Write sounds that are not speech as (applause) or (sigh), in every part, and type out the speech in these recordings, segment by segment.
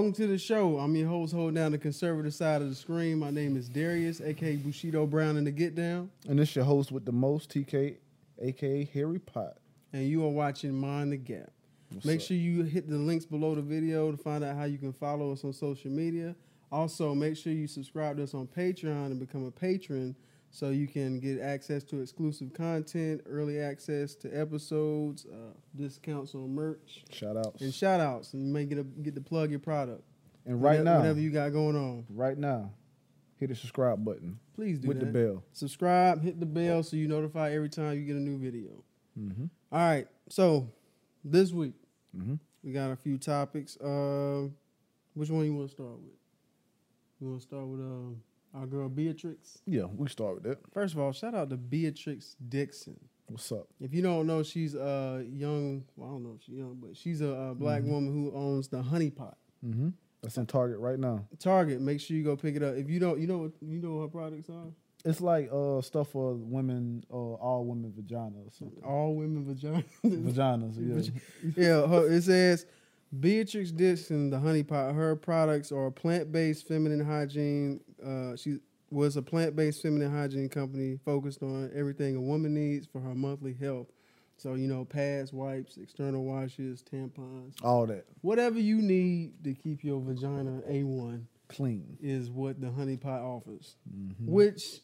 Welcome to the show. I'm your host, holding down the conservative side of the screen. My name is Darius, aka Bushido Brown in the Get Down, And this is your host with the most, TK, aka Harry Pot. and you are watching Mind the Gap. What's Make up? sure you hit the links below the video to find out how you can follow us on social media. Also, make sure you subscribe to us on Patreon and become a patron so you can get access to exclusive content, early access to episodes, uh, discounts on merch, Shout outs. and shout outs. And you may get, a, get to plug your product. And right Whatever- now, whatever you got going on, right now, hit the subscribe button please do with that. the bell. Subscribe, hit the bell so you notify every time you get a new video. Mm-hmm. All right, so this week Mm-hmm. we got a few topics. Uh, which one you want to start with? You want to start with um, our girl Beatrice? Yeah, we start with that. First of all, shout out to Beatrice Dixon. What's up? If you don't know, she's a young. Well, I don't know if she's young, but she's a, uh black Mhm. woman who owns the Honey Pot. Mm-hmm. That's in Target right now. Target. Make sure you go pick it up. If you don't, you know what you know what her products are. It's like uh stuff for women, uh, all women vagina or something. All women vagina. Vaginas, yeah. (laughs) yeah, her, it says Beatrice Dixon, the honey pot. Her products are plant-based feminine hygiene. Uh, she was a plant-based feminine hygiene company focused on everything a woman needs for her monthly health. So you know, pads, wipes, external washes, tampons, All that whatever you need to keep your vagina a one clean. is what the honey pot offers. Mm-hmm. Which.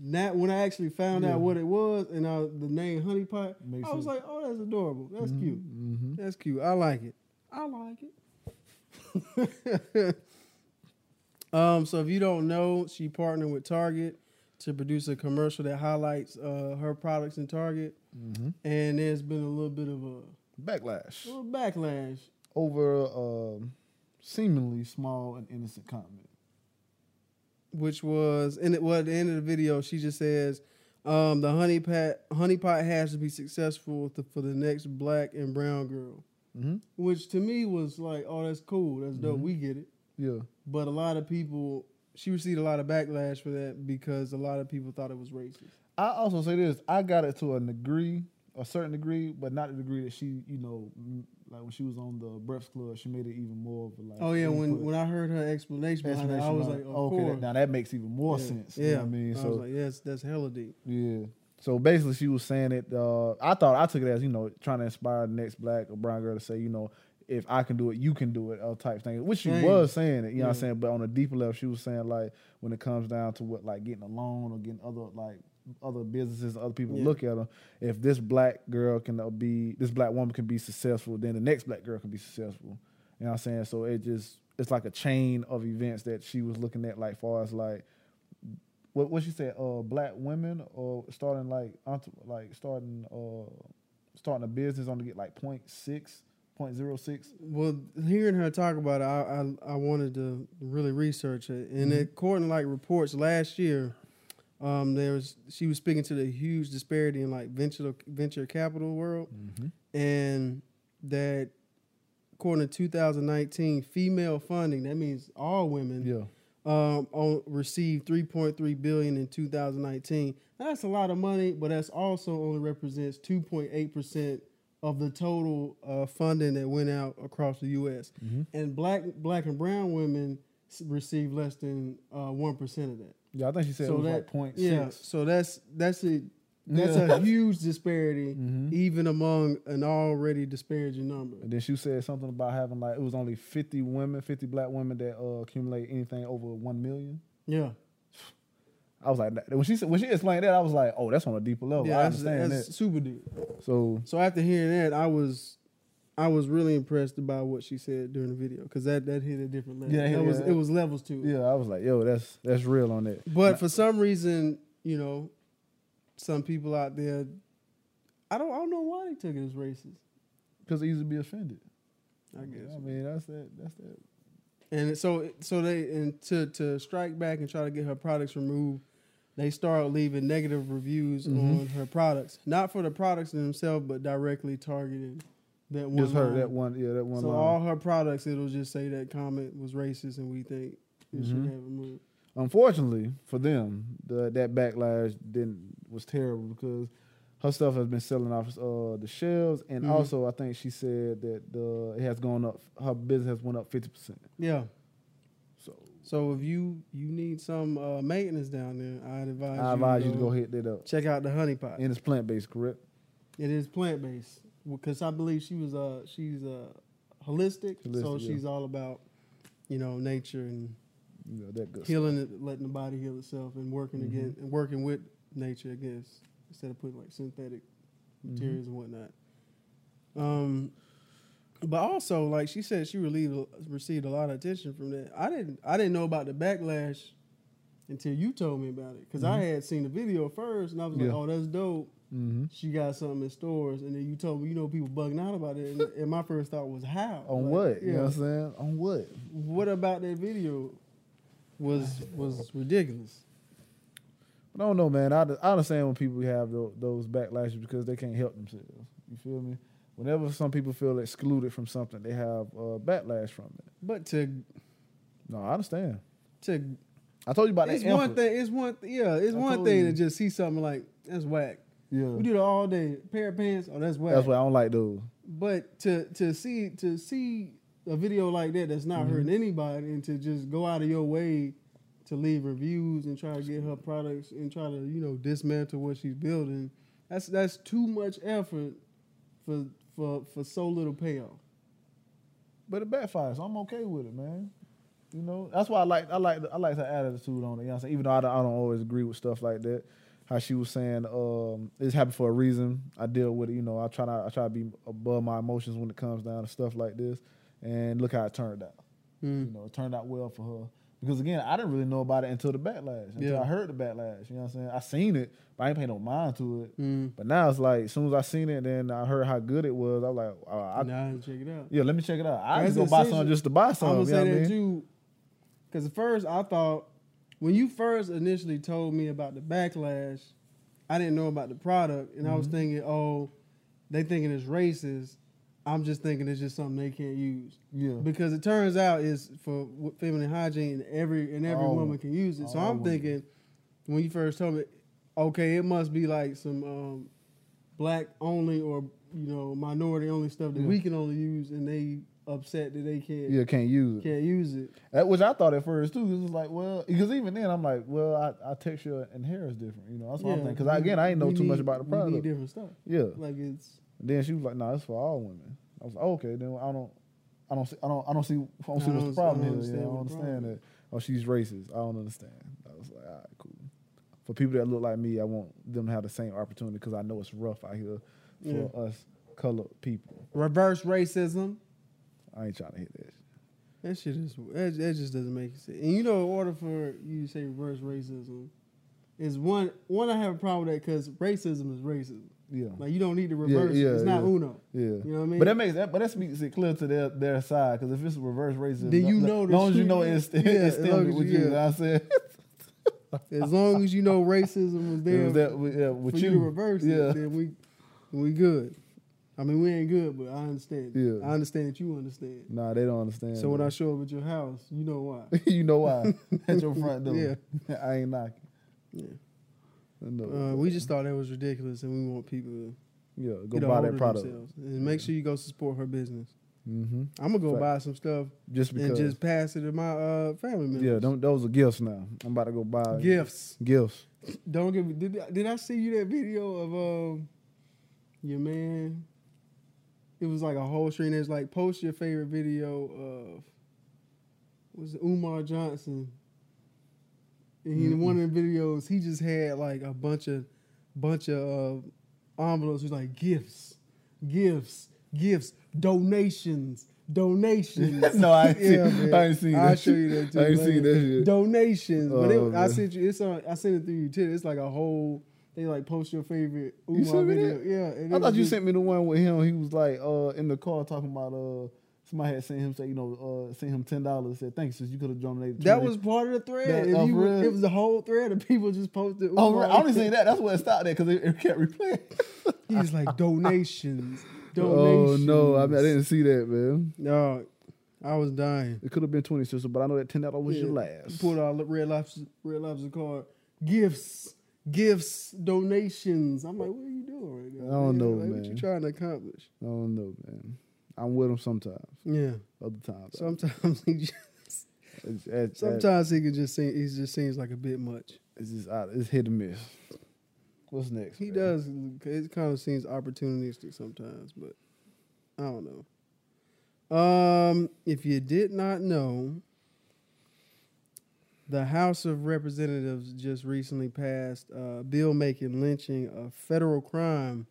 That when I actually found Yeah. out what it was and uh, the name Honey Pot, Makes I was it- like, "Oh, that's adorable. That's cute." Mm-hmm. That's cute. I like it. I like it. (laughs) um, so if you don't know, she partnered with Target to produce a commercial that highlights uh, her products in Target, Mm-hmm. and there's been a little bit of a Backlash little backlash. over um seemingly small and innocent comment. which was and it well at the end of the video she just says um, the honey pot honey pot has to be successful to, for the next black and brown girl Mm-hmm. which to me was like oh that's cool that's dope Mhm. we get it Yeah. but a lot of people she received a lot of backlash for that because a lot of people thought it was racist I also say this: I got it to a degree, a certain degree, but not the degree that she, you know, like when she was on the Breakfast Club, she made it even more of a like. oh yeah when when i heard her explanation behind it i was like it. of okay, that- now that makes even more yeah. sense. yeah you know I mean, I so was like yes that's hella deep yeah. So basically, she was saying it. Uh, I thought I took it as you know trying to inspire the next black or brown girl to say, you know, if I can do it, you can do it, uh, type thing. Which she Same. was saying it, you know what I'm saying. But on a deeper level, she was saying like when it comes down to what like getting a loan or getting other like other businesses, other people Yeah. look at her. If this black girl can uh, be, this black woman can be successful, then the next black girl can be successful. You know what I'm saying? So it just it's like a chain of events that she was looking at, like far as like what what she said, uh, black women or starting like like starting uh starting a business on to get like point six, point zero six. Well, hearing her talk about it, I I, I wanted to really research it, and Mhm. according to like reports last year, um, there was she was speaking to the huge disparity in like venture venture capital world, Mm-hmm. and that according to 2019 female funding, that means all women, Yeah, um, on, received 3.3 billion in 2019. That's a lot of money, but that's also only represents 2.8 percent of the total uh, funding that went out across the U.S. Mhm. And black black and brown women received less than uh, one percent of that. yeah. I think she said So it was that- like point Yeah, six. so that's that's a that's Yeah. a (laughs) huge disparity, Mhm. even among an already disparaging number. And then she said something about having like it was only fifty women, fifty black women that uh, accumulate anything over one million. Yeah, I was like, when she said when she explained that, I was like, oh, that's on a deeper level. yeah, I understand that's that. super deep. So So after hearing that, I was, I was really impressed by what she said during the video because that that hit a different level. Yeah, that yeah, was it was levels too. yeah, I was like, yo, that's that's real on that. But for some reason, you know, some people out there, I don't, I don't know why they took it as racist. Because easy to be offended. I guess. I mean, that's that. That's that. And so, so they and to to strike back and try to get her products removed, they started leaving negative reviews Mhm. on her products, not for the products themselves, but directly targeting that one. Just line. that one. Yeah, that one. So line. all her products, it'll just say that comment was racist, and we think it should Mhm. have removed. Unfortunately for them, the, that backlash didn't was terrible because her stuff has been selling off uh, the shelves, and Mhm. also I think she said that the it has gone up. Her business has went up fifty percent. Yeah. So So if you you need some uh, maintenance down there, I'd advise I you advise you to go hit that up. check out the honey pot. And it's plant based, correct? It is plant based because I believe she was uh she's uh holistic, so Holistic, yeah. she's all about you know nature and You know that good. stuff. healing it, letting the body heal itself, and working Mhm. again and working with nature, I guess, instead of putting like synthetic Mhm. materials and whatnot. Um, but also like she said, she relieved, received a lot of attention from that. I didn't I didn't know about the backlash until you told me about it because I had seen the video first and I was like, Mm-hmm. Oh, that's dope. Mm-hmm. She got something in stores, and then you told me, you know, people bugging out about it, and, (laughs) and my first thought was how On Like, what? You Yeah. know what I'm saying? On what? what about that video was was ridiculous? But I don't know, man. I, I understand when people have tho- those backlashes because they can't help themselves. You feel me? Whenever some people feel excluded from something, they have uh, backlash from it. But to No, I understand. to I told you about it's that. one effort. thing. It's one. Yeah, it's I one thing you. to just see something like that's whack. Yeah, We do that all day. Pair of pants. Oh, that's whack. that's why I don't like those. But to to see to see a video like that that's not Mm-hmm. hurting anybody, and to just go out of your way to leave reviews and try to get her products and try to you know dismantle what she's building, that's that's too much effort for for for so little payoff. But it backfires. So I'm okay with it, man. You know, that's why I like I like I like her attitude on it. You know what I'm saying? Even though I don't, I don't always agree with stuff like that. How she was saying, um, it's happened for a reason. I deal with it. You know, I try not I try to be above my emotions when it comes down to stuff like this. And look how it turned out. Mm. You know, it turned out well for her. Because again, I didn't really know about it until the backlash. Until Yeah. I heard the backlash. You know what I'm saying? I seen it, but I ain't pay no mind to it. Mm. But now it's like, as soon as I seen it, then I heard how good it was. I was like, oh, I, now check it out. yeah, let me check it out. I That's just go buy essential. some just to buy I'm some. gonna You know say what I that mean? too, because at first I thought when you first initially told me about the backlash, I didn't know about the product, and I was Mhm. thinking, oh, they thinking it's racist. I'm just thinking it's just something they can't use Yeah. because it turns out it's for feminine hygiene, and every and every All woman can use it. So All I'm thinking when you first told me, okay, it must be like some um, black only or you know minority only stuff that Yeah. we can only use, and they upset that they can't Yeah, can't use it. can't use it. That, which I thought at first too. It was like, well, because even then I'm like, well, I, I texture and hair is different. You know, that's what I'm thinking. Because again, I ain't know too much about the We need product. different stuff. Yeah. Like it's then she was like, no, nah, it's for all women. I was like, oh, okay, then I don't, I don't see, I don't, I don't see, I don't see I what's the problem I here. don't Yeah, I understand don't understand that. Oh, she's racist. I don't understand. I was like, all right, cool. For people that look like me, I want them to have the same opportunity because I know it's rough out here for Yeah. us colored people. reverse racism. I ain't trying to hit that. That shit is that, that just doesn't make sense. And you know, in order for you to say reverse racism, is one one I have a problem with that because racism is racism. Yeah. Like you don't need to reverse. yeah, it. It's not yeah. Uno. Yeah, You know what I mean? But that makes that, but that makes it clear to their their side because if it's reverse racism, Then you know as long as you know it's Yeah, it's as long as with you- you. yeah. Know what I'm saying? As long as you know racism was there was that with, yeah, with for you, you. reverse yeah. it, then we we good. I mean, we ain't good, but I understand. Yeah. I understand that you understand. Nah, they don't understand. So when I show up at your house, you know why. (laughs) you know why (laughs) at your front door. Yeah. (laughs) I ain't knocking. Yeah. Uh, we just thought that was ridiculous, and we want people to yeah go buy that product. and make sure you go support her business. Mm-hmm. I'm gonna go Fact. buy some stuff Just and just pass it to my uh, family members. yeah, them, those are gifts now. I'm about to go buy gifts. Gifts. Don't give me. Did, did I see you that video of um your man? It was like a whole string. There's like post your favorite video of was it Umar Johnson. And he, in one of the videos, he just had like a bunch of bunch of uh, envelopes. Was like gifts, gifts, gifts, donations, donations. (laughs) no, I ain't, (laughs) Yeah, seen, man. I ain't seen I'll that. show you that too. I ain't seen that shit. Donations, but Oh, it, I sent you. It's on. I sent it through you too. It's like a whole. They like post your favorite You Umar sent me video. that? Yeah, I thought you just- sent me the one with him. He was like uh in the car talking about uh somebody had sent him say you know uh sent him ten dollars. Said thanks, since you could have donated. That was part of the thread. That- oh, you for would- real? it was a whole thread of people just posted. Oh, right. I only seen that. That's where it stopped at because it, it kept replaying. (laughs) He's like donations, donations. (laughs) oh no, I, mean, I didn't see that, man. No, I was dying. It could have been twenty sister, but I know that ten dollars was your Yeah. last. Pulled out red lobster, red lobster card. Gifts, gifts, donations. I'm like, what are you doing right now? I don't know, Like, What man. you trying to accomplish? I don't know, man. I'm with him sometimes. Yeah. Other times, Sometimes (laughs) he just, it's, it's, sometimes he can just seem he just seems like a bit much. it's just out- it's hit or miss. What's next? He man? does. It kind of seems opportunistic sometimes, but I don't know. Um, if you did not know, the House of Representatives just recently passed a bill making lynching a federal crime,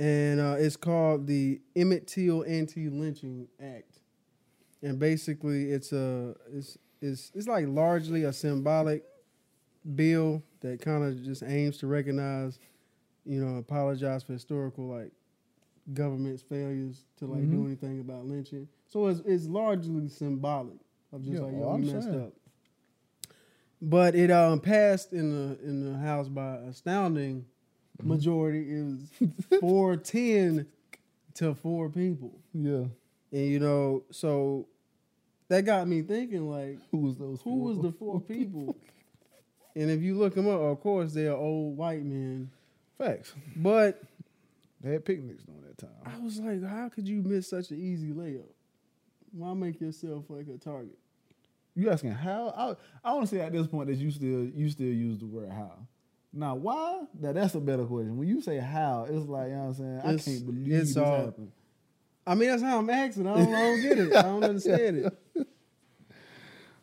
and uh, it's called the Emmett Till Anti-Lynching Act. And basically, it's a it's it's it's like largely a symbolic bill that kind of just aims to recognize, you know, apologize for historical like government's failures to like do Mhm. anything about lynching. So it's it's largely symbolic of just Yeah, like yo, we messed saying. up. But it um passed in the in the House by astounding Mm-hmm. Majority. is (laughs) four ten to four people, Yeah. and you know, so that got me thinking like Who was those? who was the (laughs) four people? and if you look them up, of course they are old white men. facts? But They had picnics during that time. I was like, how could you miss such an easy layup? Why make yourself like a target? You asking how? I I want to say at this point that you still you still use the word how. Now why? That that's a better question. When you say how, it's like you know what I'm saying. It's- I can't believe it's this all- happened. I mean, that's how I'm asking. I don't, I don't get it. I don't understand it. (laughs)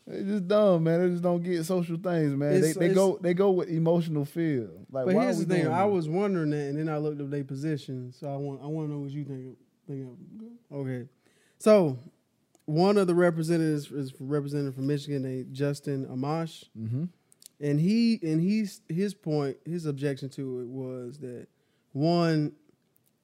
They just dumb, man. They just don't get social things, man. It's- they they it's- go they go with emotional feel. Like, But why here's the thing: I was wondering that, and then I looked up their position. So I want I want to know what you think. Of, think of. Okay, so one of the representatives is representative from Michigan, named Justin Amash. Mhm. And he and he's his point his objection to it was that one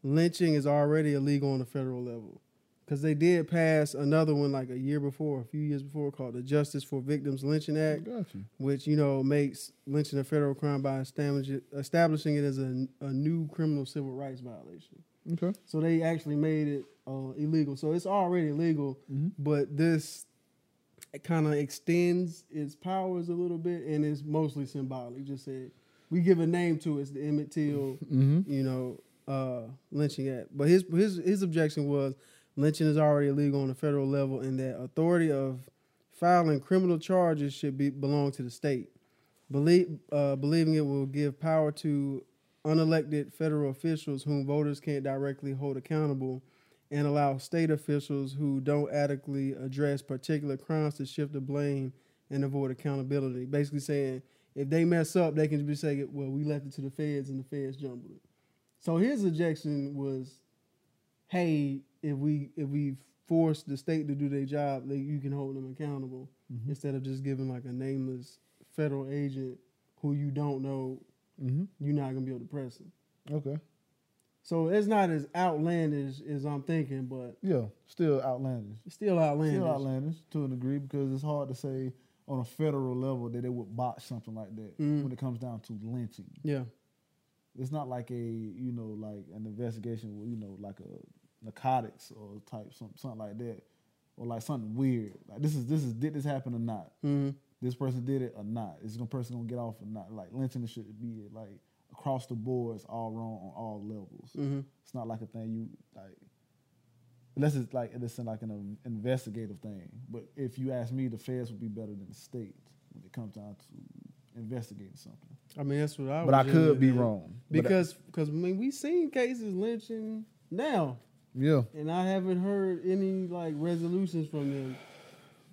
lynching is already illegal on the federal level because they did pass another one like a year before a few years before called the justice for victims lynching act you. which you know makes lynching a federal crime by establishing it as a, a new criminal civil rights violation Okay. so they actually made it uh, illegal so it's already illegal Mhm. but this kind of extends its powers a little bit, and it's mostly symbolic. Just said we give a name to it, it's the Emmett Till, Mhm. you know, uh, lynching act. But his his his objection was lynching is already illegal on the federal level, and that authority of filing criminal charges should be belong to the state. Believe, uh, believing it will give power to unelected federal officials whom voters can't directly hold accountable and allow state officials who don't adequately address particular crimes to shift the blame and avoid accountability. Basically saying if they mess up, they can just say, well, we left it to the feds and the feds jumbled it. So his objection was, hey, if we if we force the state to do their job, they, you can hold them accountable Mhm. instead of just giving like a nameless federal agent who you don't know, Mhm. you're not gonna be able to press them. Okay. So it's not as outlandish as I'm thinking, but Yeah. Still outlandish. still outlandish. Still outlandish to a degree because it's hard to say on a federal level that they would botch something like that Mhm. when it comes down to lynching. Yeah. It's not like a you know like an investigation with you know like a narcotics or type something something like that or like something weird. Like this is this is did this happen or not? hmm This person did it or not? Is this person gonna get off or not? Like lynching should be like across the board. It's all wrong on all levels. hmm It's not like a thing you like. Unless it's like it's not like an investigative thing. But if you ask me, the feds would be better than the state when it comes down to investigating something. I mean, that's what I. But I could be wrong because because I mean we seen cases lynching now, yeah, and I haven't heard any like resolutions from them.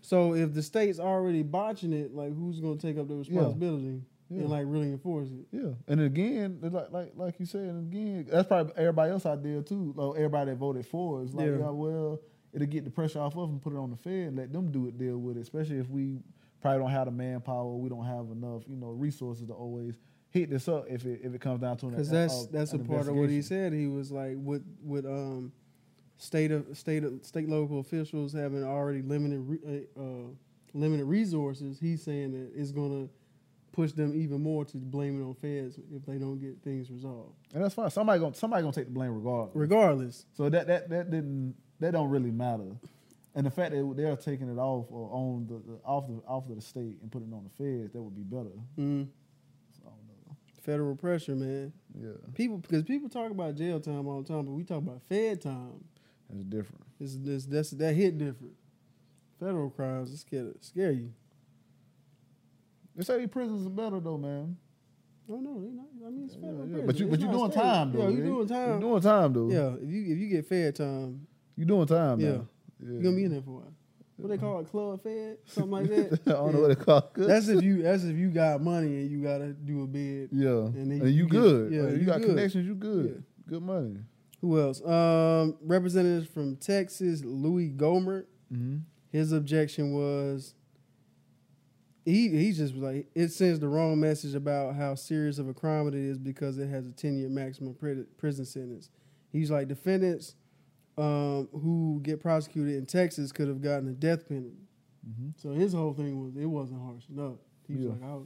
So if the state's already botching it, like who's gonna take up the responsibility Yeah. and like really enforce it? yeah. And again, like like like you said, and again, that's probably everybody else out there too. Like everybody that voted for is like, Yeah. yeah. well, it'll get the pressure off of them, put it on the Fed, and let them do it, deal with it. Especially if we probably don't have the manpower, we don't have enough, you know, resources to always hit this up if it if it comes down to an Because that's a- that's a part of what he said. He was like, with with um, state of state of, state local officials having already limited re, uh, uh, limited resources. He's saying that it's gonna push them even more to blame it on feds if they don't get things resolved. And that's fine. Somebody gonna somebody gonna take the blame regardless. Regardless, so that that that didn't that don't really matter. And the fact that they're taking it off or on the, the off the off of the state and putting it on the feds, that would be better. mm, So I don't know. Federal pressure, man. Yeah, People because people talk about jail time all the time, but we talk about Fed time. That's different. It's, it's that's that hit different. Federal crimes, it scare scare you. They say these prisons are better though, man. Oh no, they not. I mean, it's Yeah, federal yeah. prison. But you It's but you doing state. time though. Yeah, you doing time. You doing time though. yeah, if you if you get Fed time, You doing time. Yeah. now. yeah. you're gonna be in there for a while. What they call it, club Fed, something like that. (laughs) I don't know what they call it. That's if you that's if you got money and you gotta do a bid. Yeah, And and, then you, you get- good. yeah, Yeah, you, you got good. connections. You good. Good money. Who else? Um, representatives from Texas, Louis Gohmert. Mm-hmm. His objection was he he just was like it sends the wrong message about how serious of a crime it is because it has a ten year maximum prison sentence. He's like defendants um, who get prosecuted in Texas could have gotten a death penalty. Mm-hmm. So his whole thing was it wasn't harsh enough. He's Yeah. like, I,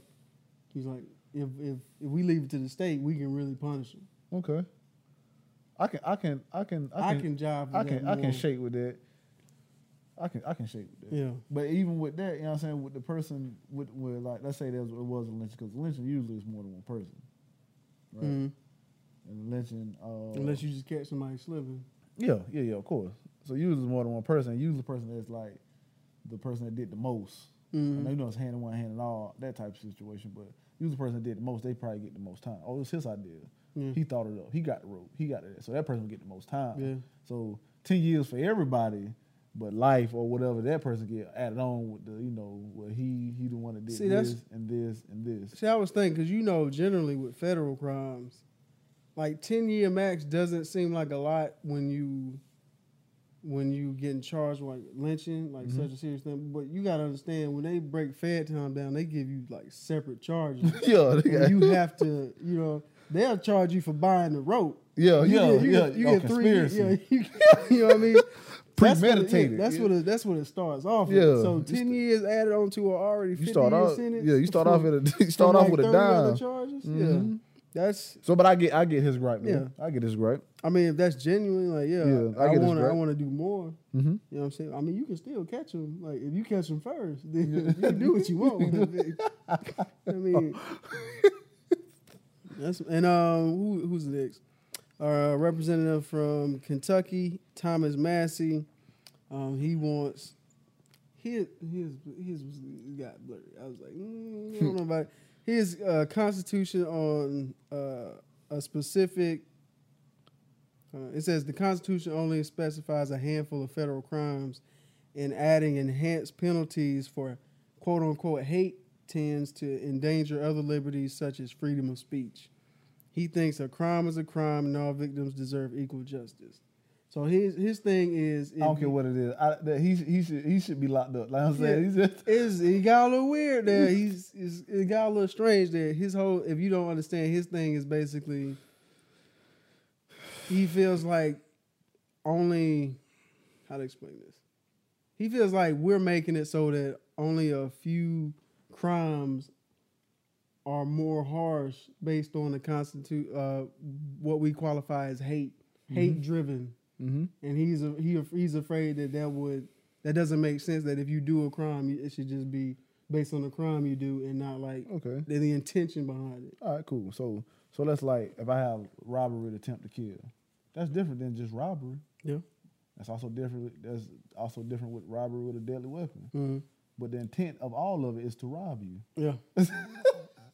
he's like, if if if we leave it to the state, we can really punish him. Okay. I can. I can. I can. I can, jive. With I that can. I can shake with that. I can. I can shake with that. Yeah. But even with that, you know what I'm saying, with the person, with, with like, let's say there was, it was a lynching, because lynching usually is more than one person, right? Mhm. And lynching, uh, Unless you just catch somebody slipping. yeah, yeah, yeah, of course. So usually it's more than one person. Usually the person that's like the person that did the most. I Mhm. know you know it's hand in one, hand in all, that type of situation. But usually the person that did the most, they probably get the most time. Oh, it was his idea. Yeah. He thought it up. He got the rope. He got it. So that person would get the most time. Yeah. So ten years for everybody, but life or whatever that person get added on with the you know what he he the one that did See, this and this and this. See, I was thinking because you know, generally with federal crimes, like ten year max doesn't seem like a lot when you when you getting charged with like lynching, like Mhm. such a serious thing. But you gotta understand when they break Fed time down, they give you like separate charges. (laughs) yeah, they got- you (laughs) have to, you know, they'll charge you for buying the rope. yeah, You yeah, get, you yeah. get, you oh, get three. conspiracy. Yeah, (laughs) you, you know what I mean. That's what it- Premeditated. That's what it, that's what it starts off. with. Yeah. So ten years added on to an already You start off, sentence. yeah. You start off at a, (laughs) you start off like with a 30 other dime. charges. Mhm. Yeah, that's. So, but I get, I get his gripe. Yeah. Yeah, I get his gripe. I mean, if that's genuine, like yeah, Yeah, I I want to. I want to do more. Mm-hmm. You know what I'm saying? I mean, you can still catch them. Like if you catch them first, then (laughs) you can do what you want. (laughs) I mean, that's and um, who, who's next? Our representative from Kentucky, Thomas Massie. Um, he wants his his his got blurry. I was like, mm, I don't know about it. (laughs) his uh, constitution on uh, a specific. Uh, it says the Constitution only specifies a handful of federal crimes, and adding enhanced penalties for "quote unquote" hate tends to endanger other liberties such as freedom of speech. He thinks a crime is a crime, and all victims deserve equal justice. So his his thing is, I don't care what it is. I, that he he should he should be locked up. Like I'm saying, Yeah. he's just (laughs) he got a little weird (laughs) there. He's, he's it got a little strange there. His whole if you don't understand, his thing is basically he feels like only how to explain this. He feels like we're making it so that only a few crimes are more harsh based on the constitute uh, what we qualify as hate, hate driven mm-hmm. and he's a, he he's afraid that that would that doesn't make sense. That if you do a crime, it should just be based on the crime you do and not like okay. the, the intention behind it. All right, cool. So so that's like if I have robbery to attempt to kill, that's different than just robbery. Yeah. That's also different. That's also different with robbery with a deadly weapon. Mm-hmm. But the intent of all of it is to rob you. Yeah. (laughs)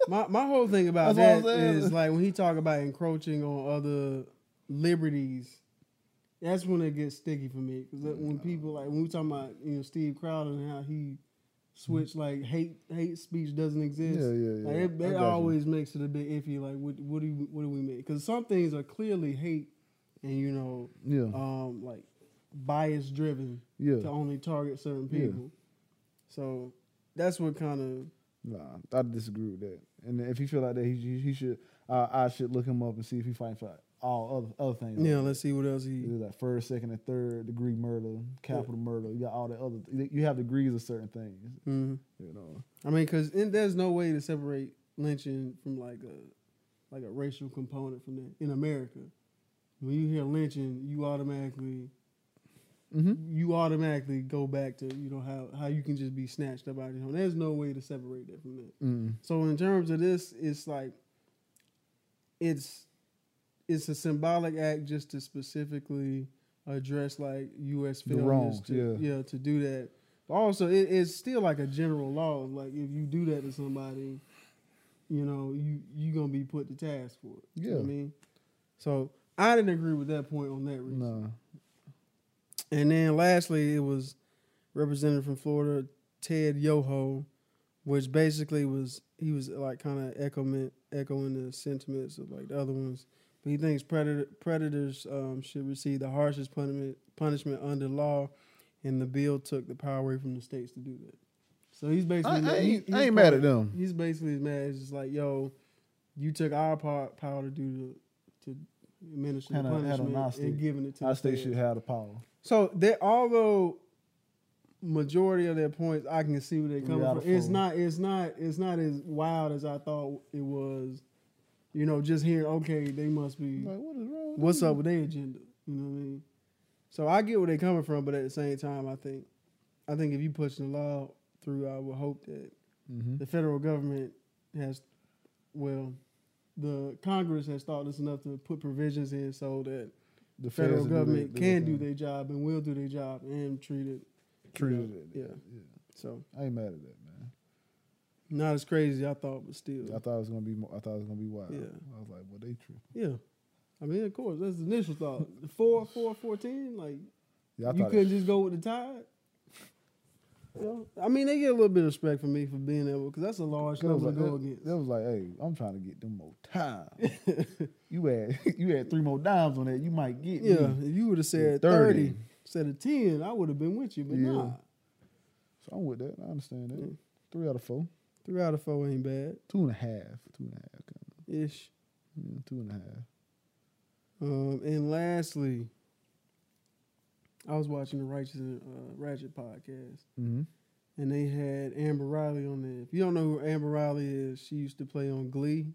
my my whole thing about That's that what I'm saying. is like when he talk about encroaching on other liberties. That's when it gets sticky for me because when people like when we talking about you know Steve Crowder and how he switched like hate hate speech doesn't exist. Yeah, yeah, yeah. Like it, got you. always makes it a bit iffy. Like what what do we, what do we make? Because some things are clearly hate and you know Yeah. um like bias driven yeah. to only target certain Yeah. people. So that's what kind Nah, I disagree with that. And if he feel like that, he he, he should. Uh, I should look him up and see if he fighting for all other other things. yeah. Let's see what else he. It's like first, second, and third degree murder, capital murder. You got all the other. You have degrees of certain things. Mhm. You know. I mean, because there's no way to separate lynching from like a like a racial component from that in America. When you hear lynching, you automatically Mm-hmm. you automatically go back to you know how how you can just be snatched up out of your home. There's no way to separate that from that. Mm. So in terms of this, it's like I, I want to I want to do more. You know what I'm saying? I mean, because in there's no way to separate lynching from like a racial component from that in America. When you hear lynching, you automatically you you automatically go back to you know how how you can just be snatched up out of your home. There's no way to separate that from that. So in terms of this, it's it's a symbolic act just to specifically address like U.S. Failures to yeah. to do that. But also, it, it's still like a general law. Like if you do that to somebody, you know, you you gonna be put to task for it. You know what I mean, so I didn't agree with that point on that reason. No. And then lastly, it was represented from Florida, Ted Yoho, which basically was he was like kind of echoing echoing the sentiments of like the other ones. But he thinks predator, predators um, should receive the harshest punishment punishment under law, and the bill took the power away from the states to do that. So he's basically I he- ain't, he's I ain't mad at them. He's basically mad. It's just like yo, you took our power, power to do the to administer the a- had a punishment and giving it to Our the state should have the power. So that although majority of their points I can see where they Three coming from. It's not it's not it's not as wild as I thought it was. You know, just hearing okay, they must be Like, what is wrong? what's up with their agenda. You know what I mean? So I get where they're coming from, but at the same time I think I think if you push the law through, I would hope that Mhm. the federal government has well the Congress has thought this enough to put provisions in so that The federal will do government their- can do their job and will do their job and treat it. Treat it. Yeah. yeah. So I ain't mad at that, man. not as crazy as I thought, but still. I thought it was gonna be. More, I thought it was gonna be wild. Yeah. I was like, well, they true. Yeah. I mean, of course, that's the initial thought. Four, four, fourteen, like Yeah, you couldn't it, just go with the tide. You know? I mean, they get a little bit of respect from me for being able because that's a large number like, to go against. that was like, hey, I'm trying to get them more time. (laughs) you had (laughs) you had three more dimes on that. You might get yeah, me. if you would have said 30. 30 instead of 10, I would have been with you, but Yeah. nah. So I'm with that. I understand that. Yeah. Three out of four. Three out of four ain't bad. Two and a half. Two and a half. Kind Ish. of. Yeah, two and a half. Um, and lastly, I was watching the Righteous and uh, Ratchet podcast, Mm-hmm. and they had Amber Riley on there. If you don't know who Amber Riley is, she used to play on Glee.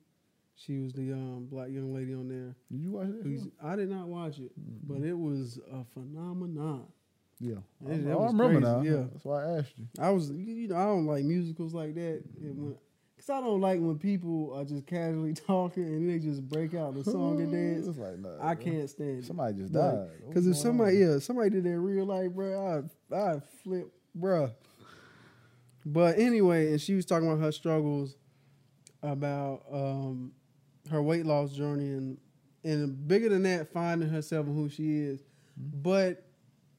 She was the um, black young lady on there. Did you watch that? Show? I did not watch it, but it was a phenomenon. Yeah. That- I, I remember crazy, now. yeah. That's why I asked you. I was, you know, I don't like musicals like that. And when, Cause I don't like when people are just casually (laughs) talking and they just break out the song and dance. It's like, nah, I bro. can't stand it. Somebody just died. What's Cause if somebody, yeah, somebody did that in real life, bro, I, I flip, bro. But anyway, and she was talking about her struggles about um, her weight loss journey and and bigger than that, finding herself and who she is. Mm-hmm. But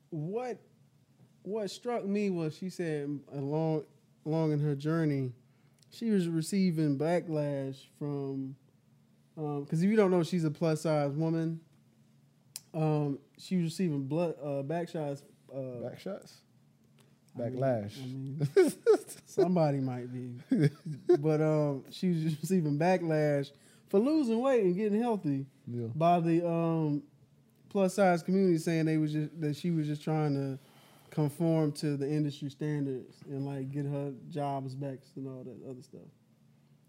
what what struck me was she said along along in her journey, she was receiving backlash from because if you don't know, she's a plus size woman. Um, she was receiving blood uh, back shots. Uh, back shots, I mean- backlash. I mean, somebody might be, (laughs) but um, she was receiving backlash for losing weight and getting healthy yeah. by the um, plus size community, saying they was just that she was just trying to conform to the industry standards and like get her jobs back and all that other stuff.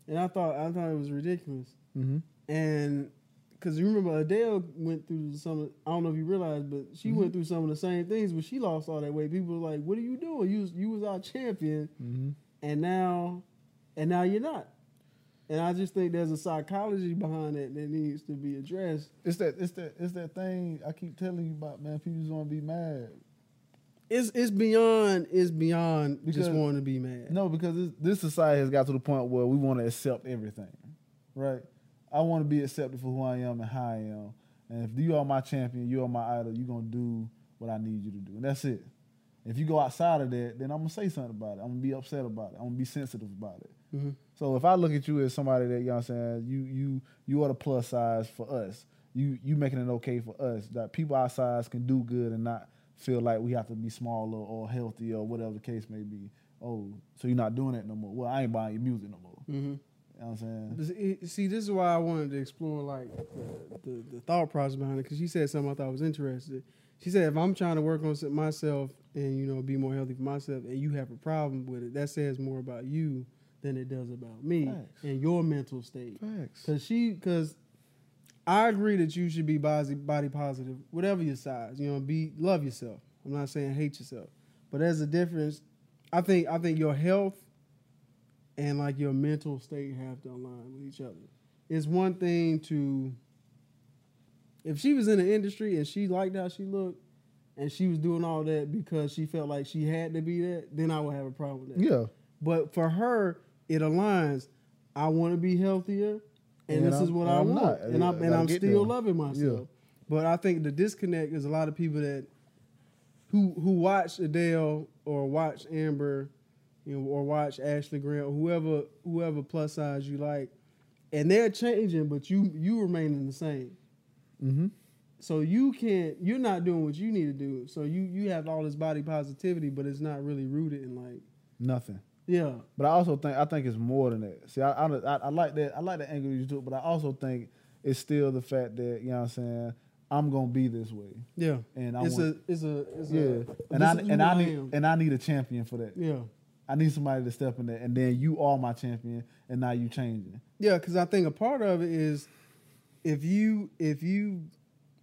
And I thought I thought it was ridiculous. Mm-hmm. And because you remember Adele went through some, of, I don't know if you realized, but she Mm-hmm. went through some of the same things But she lost all that weight. People were like, "What are you doing? You was, you was our champion, Mm-hmm. and now, and now you're not." And I just think there's a psychology behind it that needs to be addressed. It's that it's that it's that thing I keep telling you about, man. People just want to be mad. It's it's beyond it's beyond just Because- wanting to be mad. No, because this, this society has got to the point where we want to accept everything, right? I want to be accepted for who I am and how I am. And if you are my champion, you are my idol, you're gonna do what I need you to do, and that's it. If you go outside of that, then I'm gonna say something about it. I'm gonna be upset about it. I'm gonna be sensitive about it. Mhm. So if I look at you as somebody that you know what I'm saying, you you you are the plus size for us. You you making it okay for us that people our size can do good and not feel like we have to be smaller or healthy or whatever the case may be. Oh, so you're not doing that no more. Well, I ain't buying your music no more. Mm-hmm. You know what I'm saying? See, this is why I wanted to explore like the, the, the thought process behind it because she said something I thought was interesting. She said if I'm trying to work on myself and you know be more healthy for myself, and you have a problem with it, that says more about you than it does about me Facts. and your mental state. Facts. Because she, because I agree that you should be body body positive, whatever your size. You know, be love yourself. I'm not saying hate yourself, but there's a difference. I think I think your health and like your mental state have to align with each other. it's one thing to if she was in the industry and she liked how she looked and she was doing all that because she felt like she had to be that, then I would have a problem with that. Yeah. But for her, it aligns. I want to be healthier, and, And this I'm- is what I want, not. and I I'm and I'm still loving myself. Yeah. But I think the disconnect is a lot of people that who who watch Adele or watch Amber, you know, or watch Ashley Graham, or whoever whoever plus size you like, and they're changing, but you you remaining the same. Mm-hmm. So you can't. You're not doing what you need to do. So you you have all this body positivity, but it's not really rooted in like Nothing. Yeah. But I also think I think it's more than that. See, I I, I, I like that I like the angle you took, but I also think it's still the fact that you know what I'm saying I'm gonna be this way, Yeah, and I it's want a it's a it's yeah, a, and I and I need am. and I need a champion for that. yeah I need somebody to step in there, and then you are my champion, and now you changing. yeah because I think a part of it is if you if you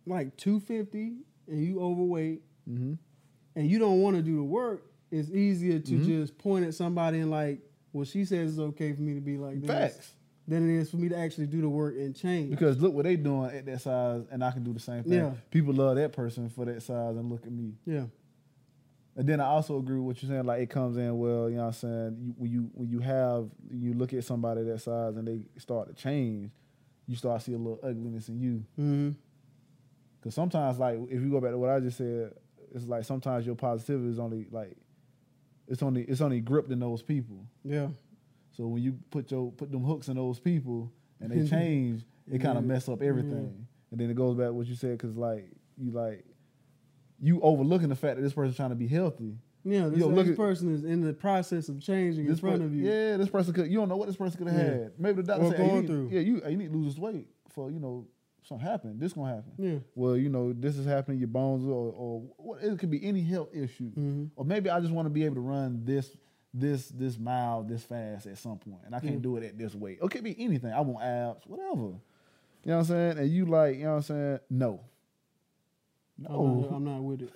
like two fifty and you overweight Mm-hmm. and you don't want to do the work, it's easier to Mhm. just point at somebody and like, well, she says it's okay for me to be like this, Facts. than it is for me to actually do the work and change. Because look what they doing at that size, and I can do the same thing. Yeah. People love that person for that size, and look at me. yeah, And then I also agree with what you're saying. Like it comes in well, you know what I'm saying. You, when you when you have you look at somebody that size and they start to change, you start to see a little ugliness in you. mm-hmm. Because sometimes, like if you go back to what I just said, it's like sometimes your positivity is only like it's only it's only gripped in those people. yeah, So when you put your put them hooks in those people and they (laughs) change, it kind of Yeah. mess up everything. And then it goes back to what you said because like you like you overlooking the fact that this person's trying to be healthy. yeah. This, Yo, this at- person is in the process of changing in front per- of you. yeah, this person could. You don't know what this person could have Yeah. had. Maybe the doctor Or said, hey, you need- through. yeah, you you need to lose this weight for you know something happen. This gonna happen. yeah. Well, you know this is happening. Your bones or or what, it could be any health issue. Mhm. Or maybe I just want to be able to run this this this mile this fast at some point, and I can't Yeah. do it at this weight. Or it could be anything. I want abs, whatever. You know what I'm saying? And you like, you know what I'm saying? No. I'm, No. not, I'm not with it.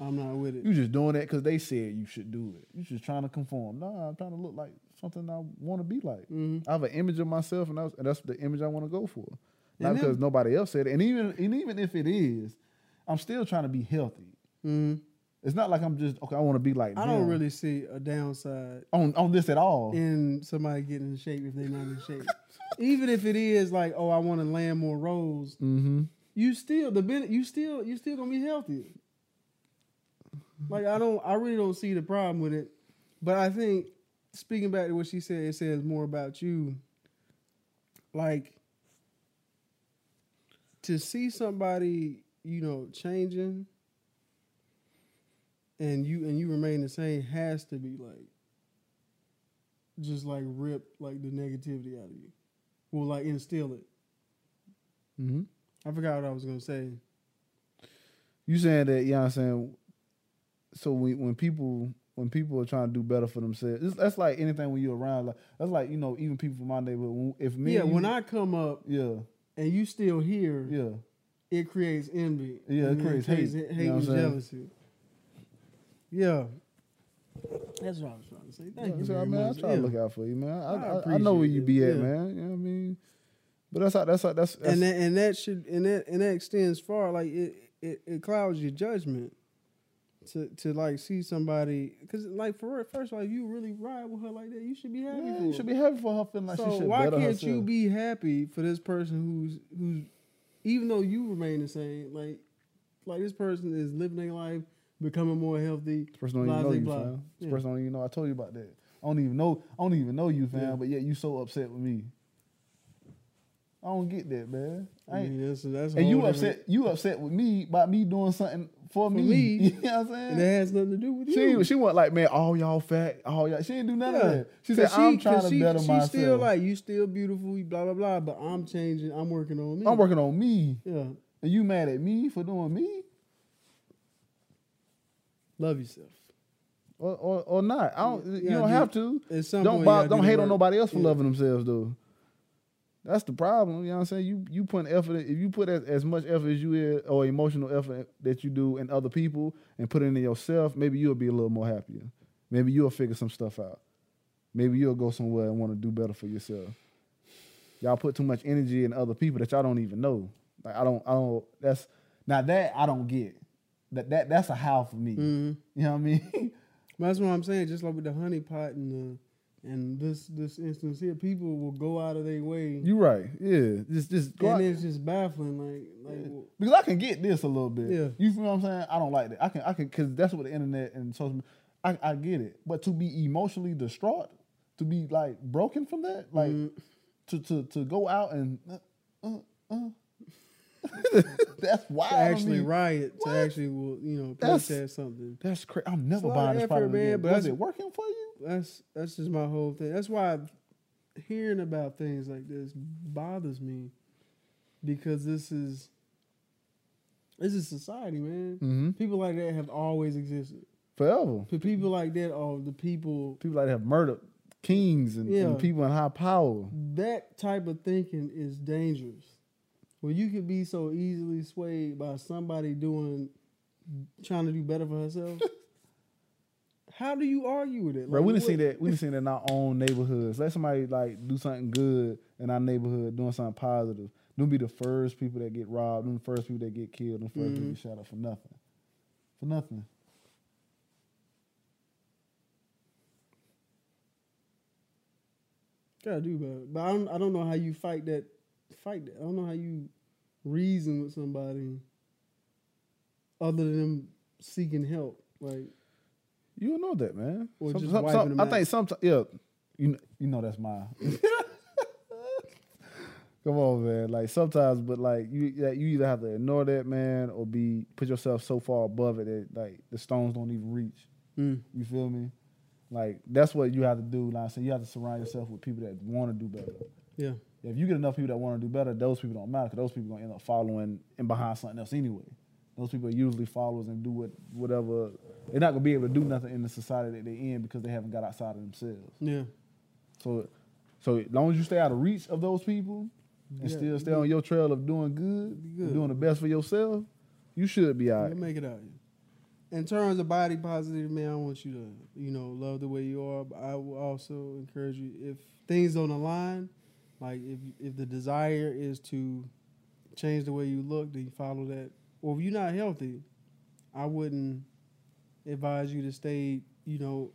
I'm not with it. You just doing that because they said you should do it. You just trying to conform. No, I'm trying to look like something I want to be like. hmm I have an image of myself, and that's, and that's the image I want to go for. Not because nobody else said it. And even and even if it is, I'm still trying to be healthy. hmm It's not like I'm just okay. I want to be like. I don't really see a downside on on this at all. in somebody getting in shape if they're not in shape. Even if it is like, oh, I want to land more roles, mm-hmm. you still the ben- you still you still gonna be healthy. Like I don't, I really don't see the problem with it. But I think speaking back to what she said, it says more about you. Like to see somebody, you know, changing, and you and you remain the same has to be like, just like rip like the negativity out of you, or like instill it. Mm-hmm. I forgot what I was gonna say. You saying that? You know what I'm saying. So when when people when people are trying to do better for themselves, that's like anything when you're around. Like that's like you know even people from my neighborhood. If me, yeah, you- when I come up yeah and you still here, yeah it creates envy. Yeah, it creates hate, hate, you know and what I'm saying? jealousy. Yeah, that's what I was trying to say. Thank you so, very man, I much. try Yeah. to look out for you, man. I, I I, I know where you be at, yeah. man. You know what I mean? But that's how that's how that's, that's and that and that should and that and that extends far. Like it, it, it clouds your judgment to to like see somebody because like for real, first of all, if you really ride with her like that, you should be happy. yeah, you her. should be happy for her feeling like so she should why can't herself. you be happy for this person who's who's even though you remain the same, like like this person is living their life, becoming more healthy. This person don't even know you, blah. fam. This Yeah. person don't even know. I told you about that. I don't even know. I don't even know you, fam. Yeah. But yet you so upset with me. I don't get that, man. I I ain't, mean, that's, that's and you upset. You upset with me about me doing something for, me. me. (laughs) You know what I'm saying? and that has nothing to do with She you. she wasn't like, man, all y'all fat, all y'all. She didn't do none of that. She said, 'Cause I'm trying to better she myself. still like you, still beautiful, you blah blah blah. But I'm changing. I'm working on me. I'm working on me, Yeah, and you mad at me for doing me, love yourself. or or, or not? I don't. Yeah, you don't do- have to. Don't don't do hate on nobody else for Yeah. loving themselves though. That's the problem. You know what I'm saying? You you put effort. If you put as, as much effort as you is, or emotional effort that you do in other people, and put it in yourself, maybe you'll be a little more happier. Maybe you'll figure some stuff out. Maybe you'll go somewhere and want to do better for yourself. y'all put too much energy in other people that y'all don't even know. Like I don't, I don't. That's now that I don't get. That that that's a how for me. Mhm. You know what I mean? (laughs) That's what I'm saying. Just like with the honey pot and the and this this instance here, people will go out of their way, You're right. Yeah. Just just go out, and it's just baffling. Like like well, because I can get this a little bit. Yeah. You feel what I'm saying? I don't like that. I can I can because that's what the internet and social. media- I I get it, but to be emotionally distraught, to be like broken from that, like mm, to to to go out and. Uh, uh, uh. (laughs) that's wild. to actually riot, What? to actually will you know That's- protest something. That's crazy. I'm never buying this effort, man, again. but Was that's- it working for you? That's that's just my whole thing. That's why hearing about things like this bothers me because this is this is society, man. Mm-hmm. People like that have always existed. Forever. P- People like that are the people. People like to have murdered kings and, and people in high power. That type of thinking is dangerous. Where you could be so easily swayed by somebody doing, trying to do better for herself. (laughs) How do you argue with it? Bro, we didn't see that. We didn't see that in our own neighborhoods. Let somebody like do something good in our neighborhood, doing something positive. Them be the first people that get robbed. Them the first people that get killed. Them 1st people Mhm. get shot up for nothing. For nothing. Gotta do better. But I don't I don't know how you fight that fight that. I don't know how you reason with somebody other than them seeking help. Like You don't know that, man. Or Some- just some- some- I out. think sometimes, yeah, you know, you know that's my. (laughs) Come on, man. Like sometimes, but like you, you either have to ignore that man or be put yourself so far above it that like the stones don't even reach. mm, You feel me? Like that's what you have to do. Like I said, you have to surround yourself with people that want to do better. yeah. If you get enough people that want to do better, those people don't matter because those people are gonna end up following and behind something else anyway. Those people are usually followers and do what whatever. They're not gonna be able to do nothing in the society that they're in because they haven't got outside of themselves. Yeah. So, so as long as you stay out of reach of those people and Yeah, still stay you- on your trail of doing good, good. doing the best for yourself, you should be You'll right. make it out. In terms of body positive, man, I want you to, you know, love the way you are. But I will also encourage you if things don't align, like if if the desire is to change the way you look, then you follow that. Or if you're not healthy, I wouldn't advise you to stay, you know,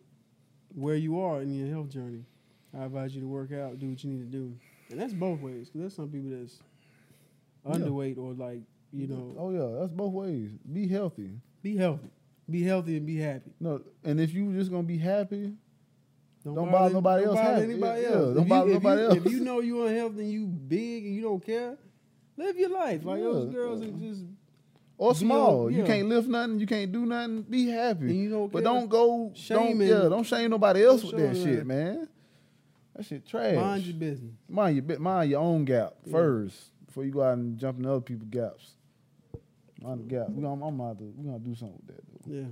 where you are in your health journey. I advise you to work out, do what you need to do, and that's both ways. Because there's some people that's Yeah. underweight or like, you know, Oh yeah, that's both ways. Be healthy. be healthy, be healthy, and be happy. No, and if you're just gonna be happy, Don't, Don't bother nobody don't else bother anybody Yeah, else. don't if you, bother nobody you, else. If you know you unhealthy and you big and you don't care, live your life. Like those girls yeah. that just or small, on- you can't lift nothing, you can't do nothing. Be happy. and you don't But don't go, don't yeah, don't shame nobody else Don't with that show shit, that. man. That shit trash. mind your business. mind your bit, mind your own gap Yeah. first before you go out and jump in other people's gaps. Mind the gap. We gonna, I'm to, we gonna do something with that. Though. Yeah.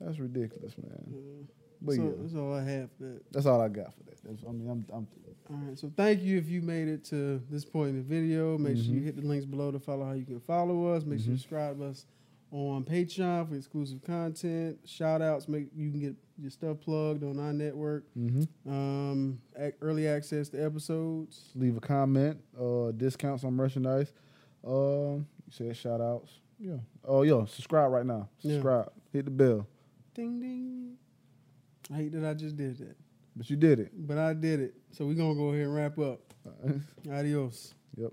That's ridiculous, man. Uh, But so yeah, that's all I have for that. that's all I got for that. That's, I mean, I'm, I'm All right. So thank you if you made it to this point in the video. Make sure you Mhm. hit the links below to follow how you can follow us. Make sure you Mhm. subscribe us on Patreon for exclusive content. Shout outs. Make you can get your stuff plugged on our network. mm-hmm. Um, early access to episodes. leave a comment, uh, discounts on merchandise. Um, you said shout outs. Yeah. Oh, yo, subscribe right now. Yeah. Subscribe. Hit the bell. Ding ding. I hate that I just did that, But you did it. but I did it. So we're gonna go ahead and wrap up. Adios. Yep.